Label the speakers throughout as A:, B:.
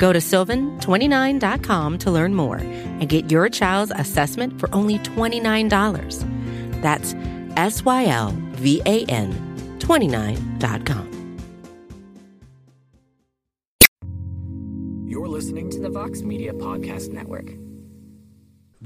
A: Go to sylvan29.com to learn more and get your child's assessment for only $29. That's S Y L V A N 29.com.
B: You're listening to the Vox Media Podcast Network.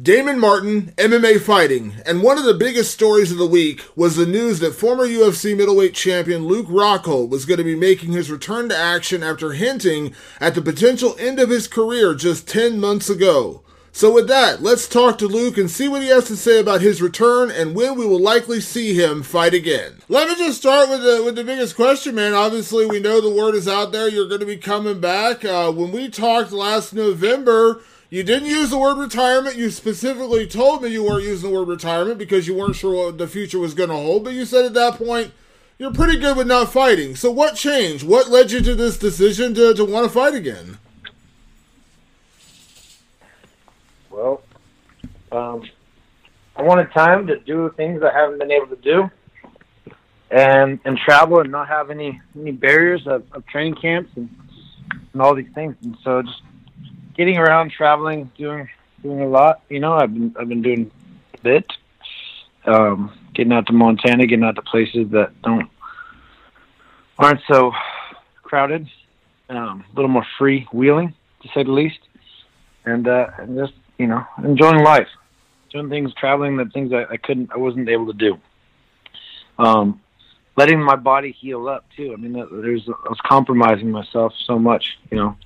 C: Damon Martin, MMA fighting, and one of the biggest stories of the week was the news that former UFC middleweight champion Luke Rockhold was going to be making his return to action after hinting at the potential end of his career just 10 months ago. So with that, let's talk to Luke and see what he has to say about his return and when we will likely see him fight again. Let me just start with the with the biggest question, man. Obviously, we know the word is out there. You're going to be coming back. Uh, when we talked last November, you didn't use the word retirement. You specifically told me you weren't using the word retirement because you weren't sure what the future was going to hold. But you said at that point you're pretty good with not fighting. So what changed? What led you to this decision to, to want to fight again?
D: Well, um, I wanted time to do things I haven't been able to do, and and travel and not have any any barriers of, of training camps and and all these things. And so just getting around, traveling, doing doing a lot. You know, I've been I've been doing a bit. Um, getting out to Montana, getting out to places that don't aren't so crowded, um, a little more free wheeling to say the least, and uh, and just you know enjoying life, doing things, traveling, the things I, I couldn't, I wasn't able to do. Um, letting my body heal up too. I mean, there's I was compromising myself so much, you know,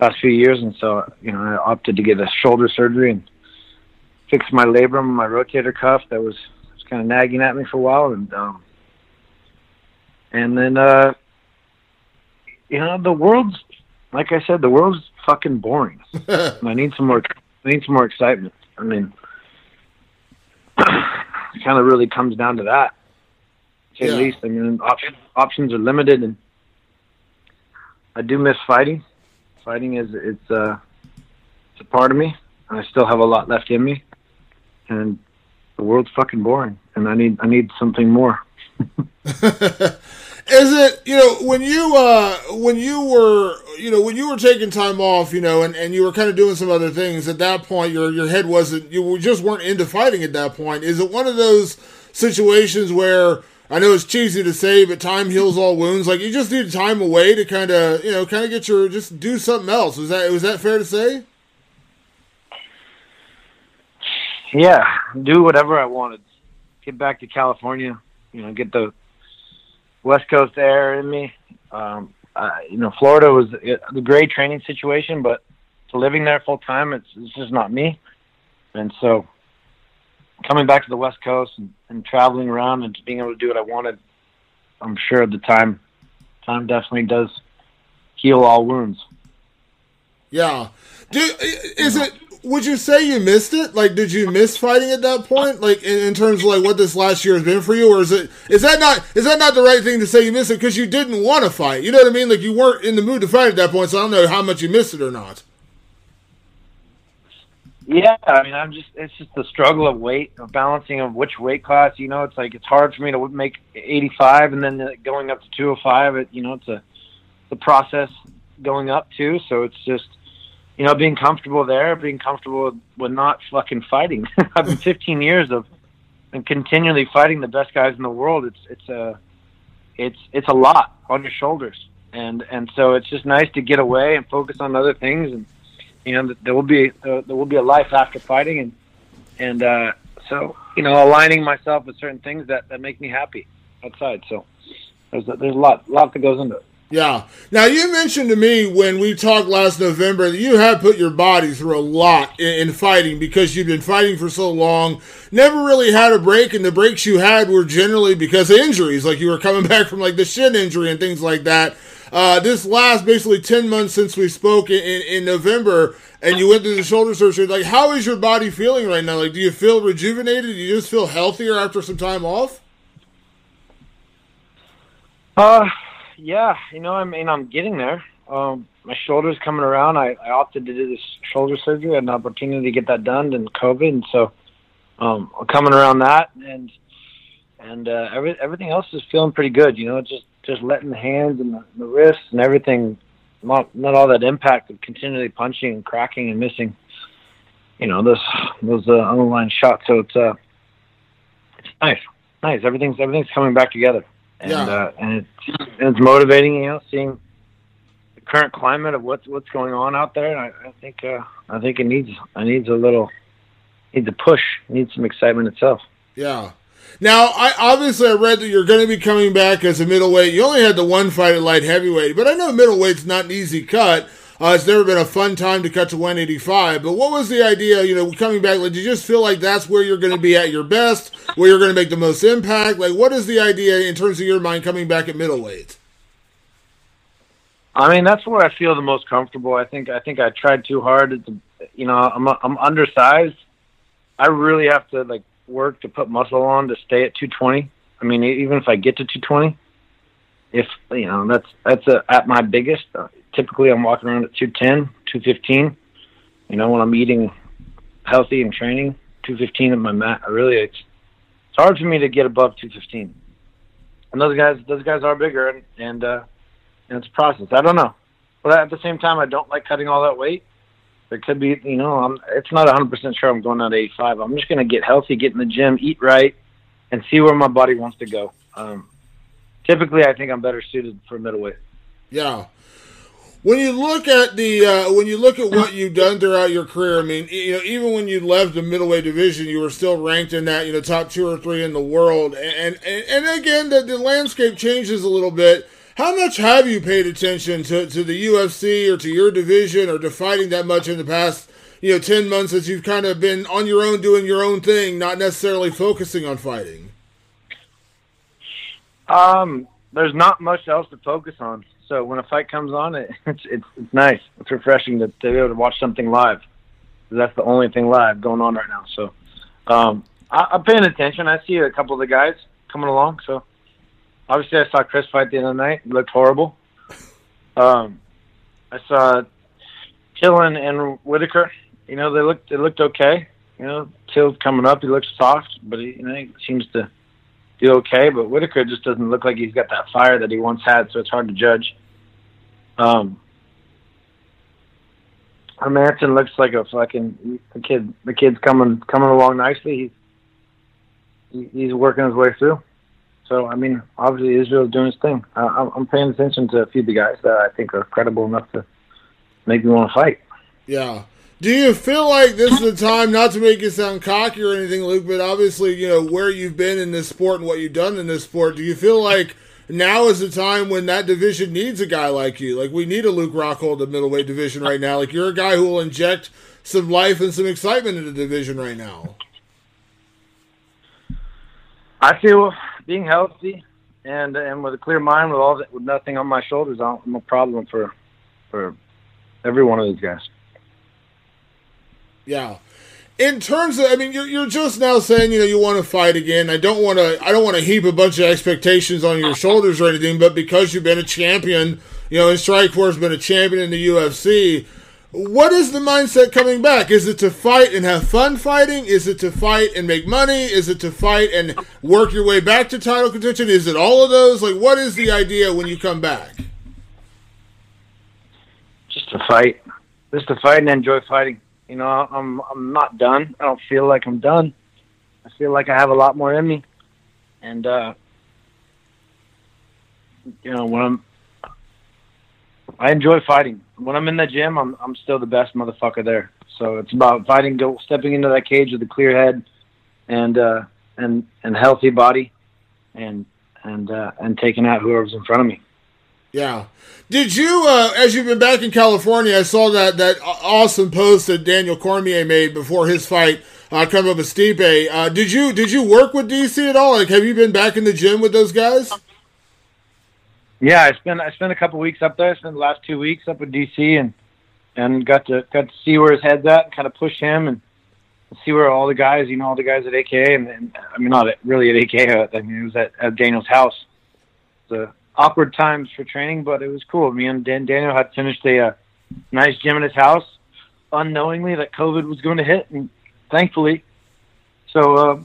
D: last few years, and so you know I opted to get a shoulder surgery and fix my labrum, my rotator cuff that was, was kind of nagging at me for a while, and um, and then uh, you know the world's like I said, the world's fucking boring. I need some more. I need some more excitement. I mean, it kind of really comes down to that. To
C: Yeah.
D: At least, I mean, options options are limited, and I do miss fighting. Fighting is it's uh it's a part of me. I still have a lot left in me, and the world's fucking boring, and I need I need something more.
C: Is it you know when you uh when you were you know when you were taking time off you know and, and you were kind of doing some other things at that point your your head wasn't you just weren't into fighting at that point is it one of those situations where I know it's cheesy to say but time heals all wounds like you just need time away to kind of you know kind of get your just do something else was that was that fair to say
D: Yeah, do whatever I wanted. Get back to California, you know, get the West Coast air in me. Um, uh, you know, Florida was a great training situation, but living there full time, it's, it's just not me. And so, coming back to the West Coast and, and traveling around and being able to do what I wanted, I'm sure at the time time definitely does heal all wounds.
C: Yeah. Do is it? Would you say you missed it? Like, did you miss fighting at that point? Like, in, in terms of like what this last year has been for you, or is it? Is that not? Is that not the right thing to say you missed it because you didn't want to fight? You know what I mean? Like, you weren't in the mood to fight at that point. So I don't know how much you missed it or not.
D: Yeah, I mean, I'm just it's just the struggle of weight, of balancing of which weight class. You know, it's like it's hard for me to make 85 and then going up to 205. It you know, it's a the process going up too. So it's just you know being comfortable there, being comfortable with, with not fucking fighting. I've been 15 years of and continually fighting the best guys in the world. It's it's a it's it's a lot on your shoulders, and and so it's just nice to get away and focus on other things and you know there will be uh, there will be a life after fighting and and uh so you know aligning myself with certain things that that make me happy outside so there's a, there's a lot lot that goes into it
C: Yeah. Now you mentioned to me when we talked last November that you have put your body through a lot in, in fighting because you've been fighting for so long. Never really had a break, and the breaks you had were generally because of injuries. Like you were coming back from like the shin injury and things like that. Uh, this last basically ten months since we spoke in, in, in November, and you went through the shoulder surgery. Like, how is your body feeling right now? Like, do you feel rejuvenated? Do you just feel healthier after some time off?
D: Uh, yeah, you know, I mean, I'm getting there. Um, my shoulder's coming around. I, I opted to do this shoulder surgery. I had an opportunity to get that done in COVID, and so um, I'm coming around that, and and uh, every, everything else is feeling pretty good. You know, just just letting the hands and the, the wrists and everything, not not all that impact of continually punching and cracking and missing. You know, those those uh, underlying shots. So it's uh, it's nice, nice. Everything's everything's coming back together, and
C: Yeah.
D: uh, and it's and it's motivating. You know, seeing the current climate of what's what's going on out there. And I, I think uh, I think it needs it needs a little needs a push, needs some excitement itself.
C: Yeah. Now, I obviously I read that you're going to be coming back as a middleweight. You only had the one fight at light heavyweight, but I know middleweight's not an easy cut. Uh, it's never been a fun time to cut to 185. But what was the idea? You know, coming back, like, you just feel like that's where you're going to be at your best, where you're going to make the most impact? Like, what is the idea in terms of your mind coming back at middleweight?
D: I mean, that's where I feel the most comfortable. I think I think I tried too hard. The, you know, I'm I'm undersized. I really have to like work to put muscle on to stay at 220. I mean, even if I get to 220, if you know, that's that's a, at my biggest. Uh, typically, I'm walking around at 210, 215. You know, when I'm eating healthy and training, 215 at my mat. I really, it's it's hard for me to get above 215. And those guys, those guys are bigger, and and uh, and it's a process. I don't know, but at the same time, I don't like cutting all that weight. There could be, you know, I'm, it's not 100% sure I'm going out to 85. I'm just going to get healthy, get in the gym, eat right, and see where my body wants to go. Um, typically, I think I'm better suited for middleweight.
C: Yeah. When you look at the uh, when you look at what you've done throughout your career, I mean, you know, even when you left the middleweight division, you were still ranked in that you know top two or three in the world. And and, and again, the, the landscape changes a little bit. How much have you paid attention to, to the UFC or to your division or to fighting that much in the past, you know, ten months as you've kind of been on your own doing your own thing, not necessarily focusing on fighting?
D: Um, there's not much else to focus on. So when a fight comes on, it, it's it's it's nice. It's refreshing to, to be able to watch something live. That's the only thing live going on right now. So um, I, I'm paying attention. I see a couple of the guys coming along. So obviously, I saw Chris fight the other night. Looked horrible. Um, I saw Killen and Whittaker. You know, they looked they looked okay. You know, Till's coming up. He looks soft, but he, you know, he seems to do okay. But Whittaker just doesn't look like he's got that fire that he once had, so it's hard to judge. Um, Hermansson looks like a fucking the kid. The kid's coming coming along nicely. He's he's working his way through. So I mean, obviously Israel's doing his thing. I, I'm I'm paying attention to a few of the guys that I think are credible enough to make me want to fight.
C: Yeah. Do you feel like this is the time, not to make you sound cocky or anything, Luke, but obviously, you know, where you've been in this sport and what you've done in this sport, do you feel like now is the time when that division needs a guy like you? Like, we need a Luke Rockhold in the middleweight division right now. Like, you're a guy who will inject some life and some excitement into the division right now.
D: I feel being healthy and and with a clear mind, with all that, with nothing on my shoulders, I'm a problem for for every one of these guys.
C: Yeah. In terms of, I mean, you're, you're just now saying, you know, you want to fight again. I don't want to, I don't want to heap a bunch of expectations on your shoulders or anything, but because you've been a champion, you know, and Strikeforce been a champion in the UFC, what is the mindset coming back? Is it to fight and have fun fighting? Is it to fight and make money? Is it to fight and work your way back to title contention? Is it all of those? Like, what is the idea when you come back?
D: Just to fight, just to fight and enjoy fighting. You know, I'm I'm not done. I don't feel like I'm done. I feel like I have a lot more in me, and uh, you know when I'm, I enjoy fighting. When I'm in the gym, I'm I'm still the best motherfucker there. So it's about fighting, go stepping into that cage with a clear head, and uh, and and healthy body, and and uh, and taking out whoever's in front of me.
C: Yeah. Did you, uh, as you've been back in California, I saw that that awesome post that Daniel Cormier made before his fight uh, coming up with Stipe. Uh, did you did you work with DC at all? Like, have you been back in the gym with those guys?
D: Yeah, I spent I spent a couple weeks up there. I spent the last two weeks up in DC and and got to got to see where his head's at and kind of push him and see where all the guys, you know, all the guys at AKA and, and I mean not at, really at AKA. I mean it was at, at Daniel's house. The awkward times for training, but it was cool. Me and Dan, Daniel had finished a uh, nice gym in his house, unknowingly that COVID was going to hit, and thankfully, so uh,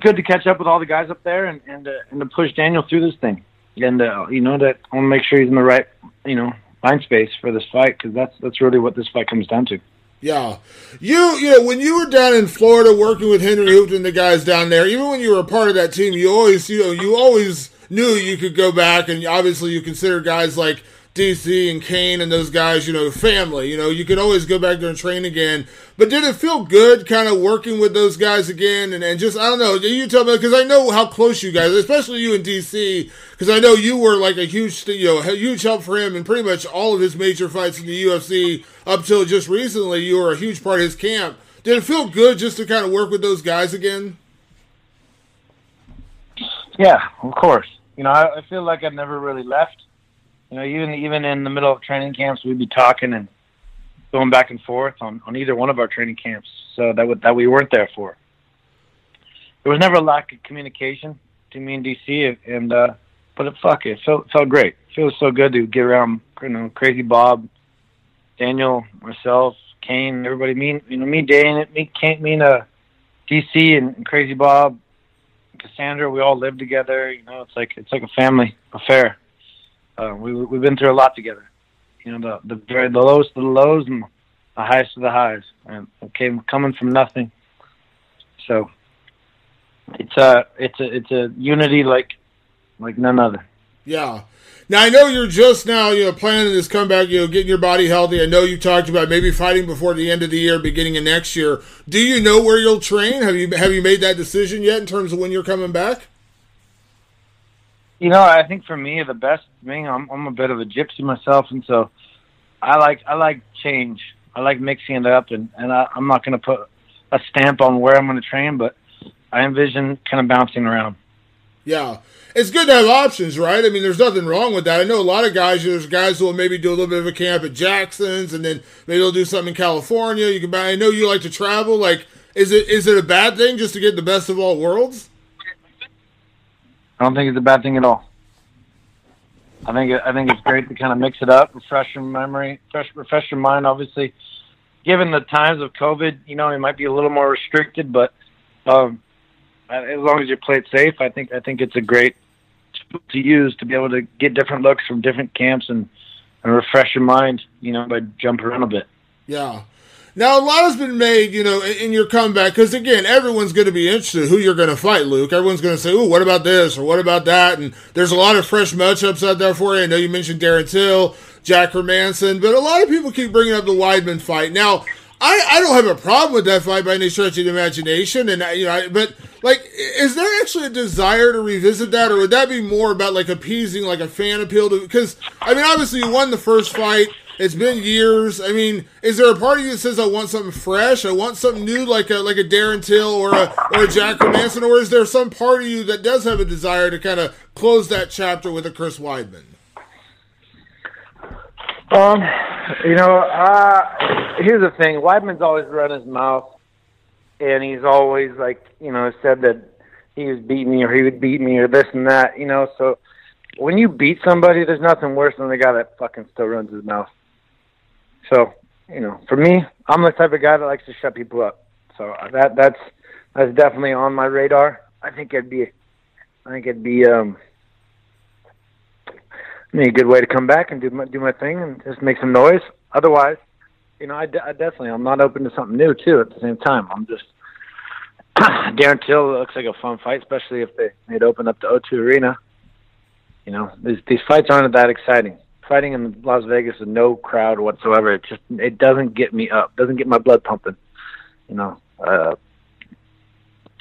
D: good to catch up with all the guys up there and and, uh, and to push Daniel through this thing. And uh, you know that I want to make sure he's in the right, you know, mind space for this fight because that's that's really what this fight comes down to.
C: Yeah, you you know when you were down in Florida working with Henry Hoopton, the guys down there, even when you were a part of that team, you always you know you always knew you could go back, and obviously you consider guys like DC and Cain and those guys, you know, family. You know, you could always go back there and train again. But did it feel good kind of working with those guys again? And, and just, I don't know, you tell me, because I know how close you guys, especially you in DC, because I know you were like a huge, you know, huge help for him in pretty much all of his major fights in the UFC up till just recently. You were a huge part of his camp. Did it feel good just to kind of work with those guys again?
D: Yeah, of course. You know, I, I feel like I've never really left you know, even even in the middle of training camps, we'd be talking and going back and forth on, on either one of our training camps. So that would, that we weren't there for. There was never a lack of communication between me and DC, and uh, but it, fuck it, felt felt great. It feels so good to get around, you know, Crazy Bob, Daniel, myself, Cain, everybody. Me, you know, me, Dan, me, Cain, me, and uh, DC, and, and Crazy Bob, Cassandra. We all live together. You know, it's like it's like a family affair uh, we we've been through a lot together. You know, the the very the lowest of the lows and the highest of the highs, and it came coming from nothing. So it's a it's a it's a unity like like none other.
C: Yeah. Now I know you're just now, you know, planning this comeback, you know, getting your body healthy. I know you talked about maybe fighting before the end of the year, beginning of next year. Do you know where you'll train? Have you have you made that decision yet in terms of when you're coming back?
D: You know, I think for me the best thing I'm I'm a bit of a gypsy myself, and so I like I like change. I like mixing it up, and and I, I'm not going to put a stamp on where I'm going to train, but I envision kind of bouncing around.
C: Yeah. It's good to have options, right? I mean, there's nothing wrong with that. I know a lot of guys, there's guys who will maybe do a little bit of a camp at Jackson's and then maybe they'll do something in California. You can buy, I know you like to travel. Like, is it is it a bad thing just to get the best of all worlds?
D: I don't think it's a bad thing at all. I think I think it's great to kind of mix it up, refresh your memory, refresh, refresh your mind. Obviously, given the times of COVID, you know, it might be a little more restricted, but um, as long as you play it safe, I think I think it's a great tool to use to be able to get different looks from different camps and and refresh your mind, you know, by jumping around a bit.
C: Yeah. Now, a lot has been made, you know, in your comeback, because again, everyone's going to be interested who you're going to fight, Luke. Everyone's going to say, oh, what about this or what about that? And there's a lot of fresh matchups out there for you. I know you mentioned Darren Till, Jack Hermansson, but a lot of people keep bringing up the Weidman fight. Now, I, I don't have a problem with that fight by any stretch of the imagination, and you know, but like, is there actually a desire to revisit that, or would that be more about like appeasing like a fan appeal to? Because I mean, obviously you won the first fight. It's been years. I mean, is there a part of you that says I want something fresh? I want something new, like a like a Darren Till or a or a Jack Hermansson, or is there some part of you that does have a desire to kind of close that chapter with a Chris Weidman?
D: Um, you know, uh, here's the thing: Weidman's always run his mouth, and he's always like, you know, said that he was beating me or he would beat me or this and that. You know, so when you beat somebody, there's nothing worse than the guy that fucking still runs his mouth. So, you know, for me, I'm the type of guy that likes to shut people up. So that that's that's definitely on my radar. I think it'd be, I think it'd be um, a good way to come back and do my do my thing and just make some noise. Otherwise, you know, I, de- I definitely I'm not open to something new too. At the same time, I'm just Darren Till looks like a fun fight, especially if they they'd open up the O2 Arena. You know, these these fights aren't that exciting fighting in Las Vegas with no crowd whatsoever, it just it doesn't get me up, doesn't get my blood pumping. You know, uh,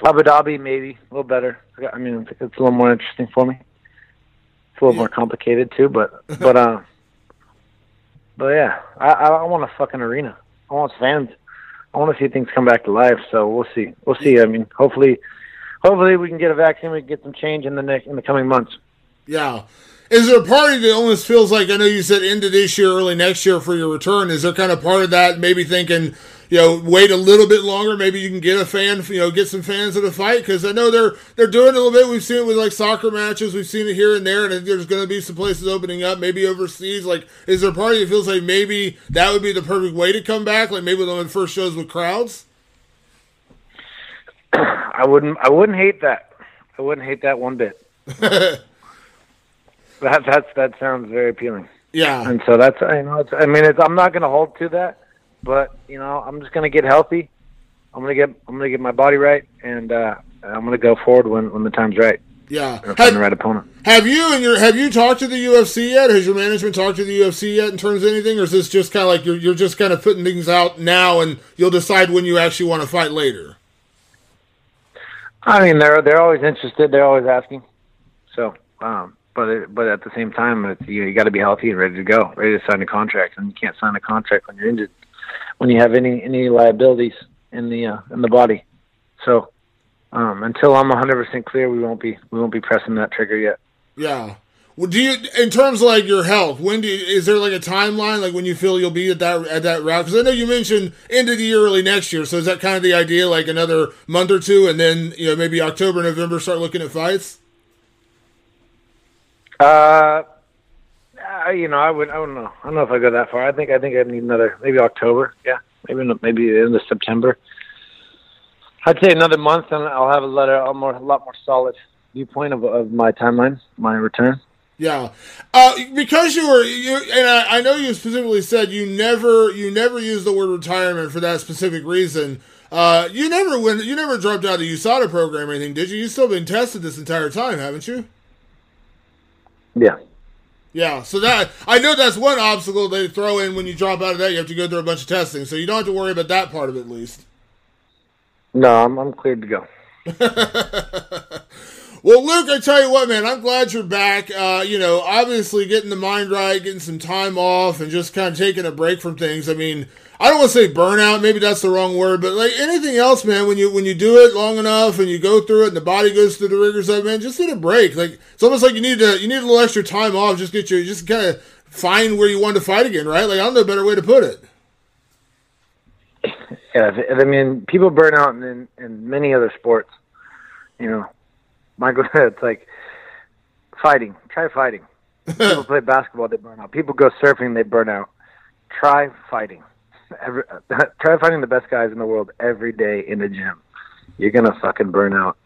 D: Abu Dhabi maybe a little better. I mean, it's a little more interesting for me. It's a little yeah. more complicated too, but but uh, but yeah, I I want a fucking arena. I want fans. I want to see things come back to life. So we'll see. We'll see. I mean, hopefully, hopefully we can get a vaccine. We can get some change in the next in the coming months.
C: Yeah. Is there a party that almost feels like I know you said end of this year, early next year for your return? Is there kind of part of that maybe thinking, you know, wait a little bit longer, maybe you can get a fan, you know, get some fans of the fight because I know they're they're doing it a little bit. We've seen it with like soccer matches, we've seen it here and there, and there's going to be some places opening up, maybe overseas. Like, is there a party that feels like maybe that would be the perfect way to come back? Like maybe of the first shows with crowds.
D: I wouldn't. I wouldn't hate that. I wouldn't hate that one bit. that that's that sounds very appealing.
C: Yeah.
D: And so that's you know it's, I mean it's I'm not going to hold to that, but you know I'm just going to get healthy. I'm going to get I'm going to get my body right, and uh, I'm going to go forward when when the time's right.
C: Yeah.
D: Find the right opponent.
C: Have you and your have you talked to the UFC yet? Has your management talked to the UFC yet in terms of anything, or is this just kind of like you're you're just kind of putting things out now, and you'll decide when you actually want to fight later?
D: I mean, they're they're always interested. They're always asking. So, um, but it, but at the same time, it's, you you got to be healthy and ready to go, ready to sign a contract, and you can't sign a contract when you're injured, when you have any any liabilities in the uh, in the body. So, um, until I'm 100% clear, we won't be we won't be pressing that trigger yet.
C: Yeah. Well, do you, in terms of like your health, when do you, is there like a timeline, like when you feel you'll be at that at that route? Because I know you mentioned end of the year, early next year. So is that kind of the idea, like another month or two, and then you know maybe October, November, start looking at fights?
D: Uh, uh, you know, I would I don't know. I don't know if I go that far. I think I think I need another maybe October. Yeah, maybe maybe end of September. I'd say another month, and I'll have a letter a more a lot more solid viewpoint of of my timeline, my return.
C: Yeah, uh, because you were you, and I, I know you specifically said you never you never used the word retirement for that specific reason. Uh, you never went you never dropped out of the USADA program or anything, did you? You've still been tested this entire time, haven't you?
D: Yeah.
C: Yeah, so that I know that's one obstacle they throw in when you drop out of that. You have to go through a bunch of testing, so you don't have to worry about that part of it, at least.
D: No, I'm I'm cleared to go.
C: Well, Luke, I tell you what, man, I'm glad you're back. Uh, you know, obviously getting the mind right, getting some time off, and just kind of taking a break from things. I mean, I don't want to say burnout, maybe that's the wrong word, but like anything else, man, when you when you do it long enough and you go through it and the body goes through the rigors of it, man, just need a break. Like it's almost like you need to you need a little extra time off, just get your just kind of find where you want to fight again, right? Like I don't know a better way to put it.
D: Yeah, I mean, people burn out in in many other sports. You know, Michael it's like fighting. Try fighting. People play basketball, they burn out. People go surfing, they burn out. Try fighting. Every, try finding the best guys in the world every day in the gym. You're gonna fucking burn out.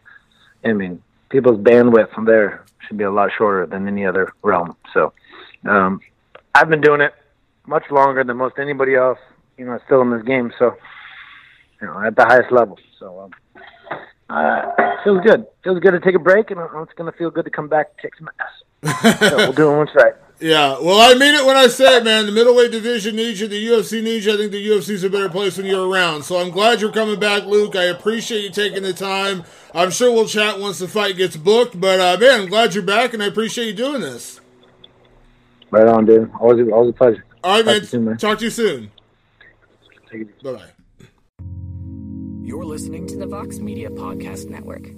D: I mean, people's bandwidth from there should be a lot shorter than any other realm. So, um, I've been doing it much longer than most anybody else. You know, still in this game. So, you know, at the highest level. So, um, uh, feels good. Feels good to take a break, and it's going to feel good to come back and kick some ass. so we'll do it once right.
C: Yeah, well, I mean it when I say it, man. The middleweight division needs you. The UFC needs you. I think the UFC's a better place when you're around. So I'm glad you're coming back, Luke. I appreciate you taking the time. I'm sure we'll chat once the fight gets booked. But uh, man, I'm glad you're back, and I appreciate you doing this.
D: Right on, dude. Always, always a pleasure.
C: All right,
D: Talk
C: man.
D: to you soon, man.
C: Talk to you soon.
D: Take it easy.
C: Bye bye.
B: You're listening to the Vox Media Podcast Network.